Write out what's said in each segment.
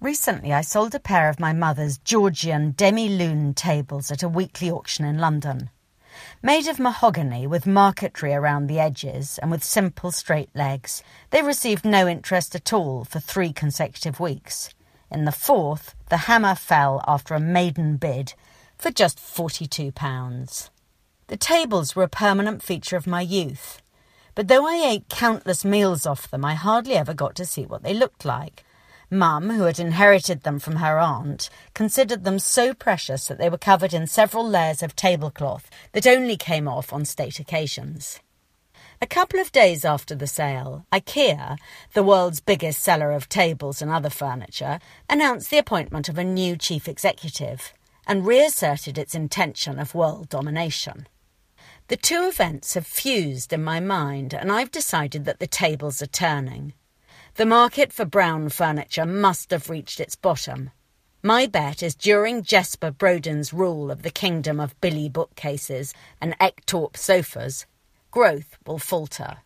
Recently, I sold a pair of my mother's Georgian demi-lune tables at a weekly auction in London. Made of mahogany with marquetry around the edges and with simple straight legs, they received no interest at all for three consecutive weeks. In the fourth, the hammer fell after a maiden bid for just £42. The tables were a permanent feature of my youth, but though I ate countless meals off them, I hardly ever got to see what they looked like. Mum, who had inherited them from her aunt, considered them so precious that they were covered in several layers of tablecloth that only came off on state occasions. A couple of days after the sale, IKEA, the world's biggest seller of tables and other furniture, announced the appointment of a new chief executive and reasserted its intention of world domination. The two events have fused in my mind, and I've decided that the tables are turning. The market for brown furniture must have reached its bottom. My bet is during Jesper Brodin's rule of the kingdom of Billy bookcases and Ektorp sofas, growth will falter.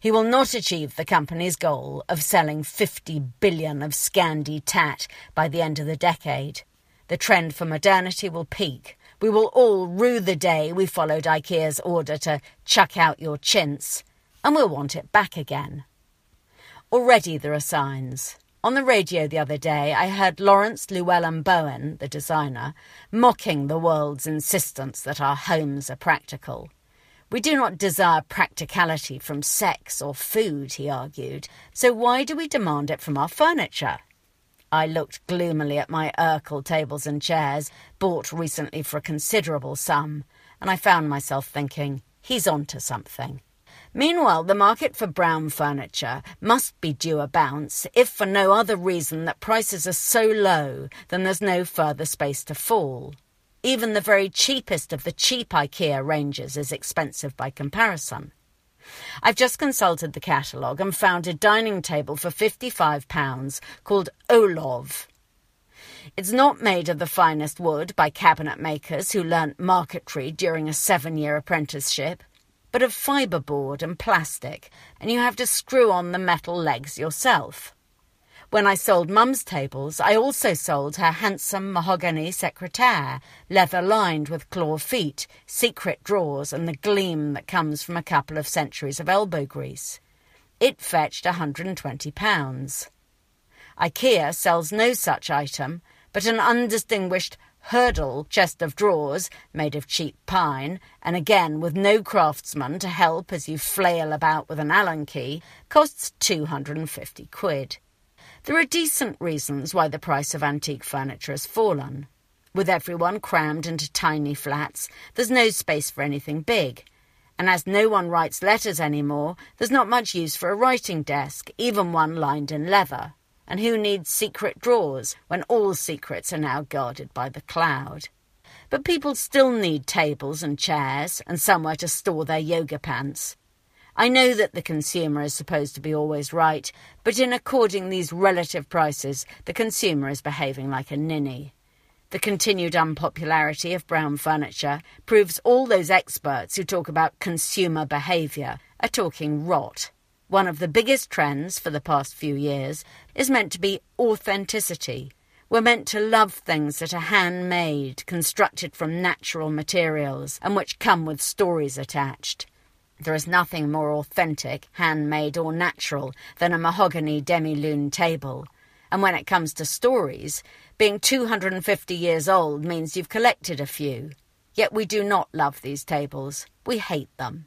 He will not achieve the company's goal of selling 50 billion of Scandi tat by the end of the decade. The trend for modernity will peak. We will all rue the day we followed IKEA's order to chuck out your chintz, and we'll want it back again. Already there are signs. On the radio the other day, I heard Laurence Llewelyn-Bowen, the designer, mocking the world's insistence that our homes are practical. We do not desire practicality from sex or food, he argued, so why do we demand it from our furniture? I looked gloomily at my Ercol tables and chairs, bought recently for a considerable sum, and I found myself thinking, he's on to something. Meanwhile, the market for brown furniture must be due a bounce, if for no other reason that prices are so low, then there's no further space to fall. Even the very cheapest of the cheap IKEA ranges is expensive by comparison. I've just consulted the catalogue and found a dining table for £55 called Olov. It's not made of the finest wood by cabinet makers who learnt marquetry during a seven year apprenticeship but of fiberboard and plastic, and you have to screw on the metal legs yourself. When I sold Mum's tables, I also sold her handsome mahogany secretaire, leather lined with claw feet, secret drawers, and the gleam that comes from a couple of centuries of elbow grease. It fetched a £120. IKEA sells no such item, but an undistinguished Hurdal chest of drawers made of cheap pine, and again with no craftsman to help as you flail about with an Allen key, costs 250 quid. There are decent reasons why the price of antique furniture has fallen. With everyone crammed into tiny flats, there's no space for anything big. And as no one writes letters anymore, there's not much use for a writing desk, even one lined in leather. And who needs secret drawers when all secrets are now guarded by the cloud? But people still need tables and chairs and somewhere to store their yoga pants. I know that the consumer is supposed to be always right, but in according these relative prices, the consumer is behaving like a ninny. The continued unpopularity of brown furniture proves all those experts who talk about consumer behaviour are talking rot. One of the biggest trends for the past few years is meant to be authenticity. We're meant to love things that are handmade, constructed from natural materials, and which come with stories attached. There is nothing more authentic, handmade, or natural than a mahogany demi-lune table. And when it comes to stories, being 250 years old means you've collected a few. Yet we do not love these tables. We hate them.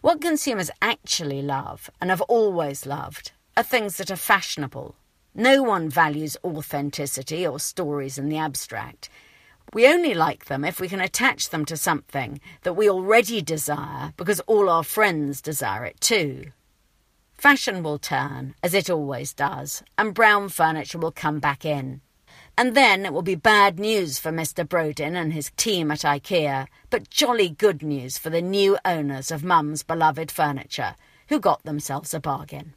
What consumers actually love, and have always loved, are things that are fashionable. No one values authenticity or stories in the abstract. We only like them if we can attach them to something that we already desire because all our friends desire it too. Fashion will turn, as it always does, and brown furniture will come back in. And then it will be bad news for Mr. Brodin and his team at IKEA, but jolly good news for the new owners of Mum's beloved furniture, who got themselves a bargain.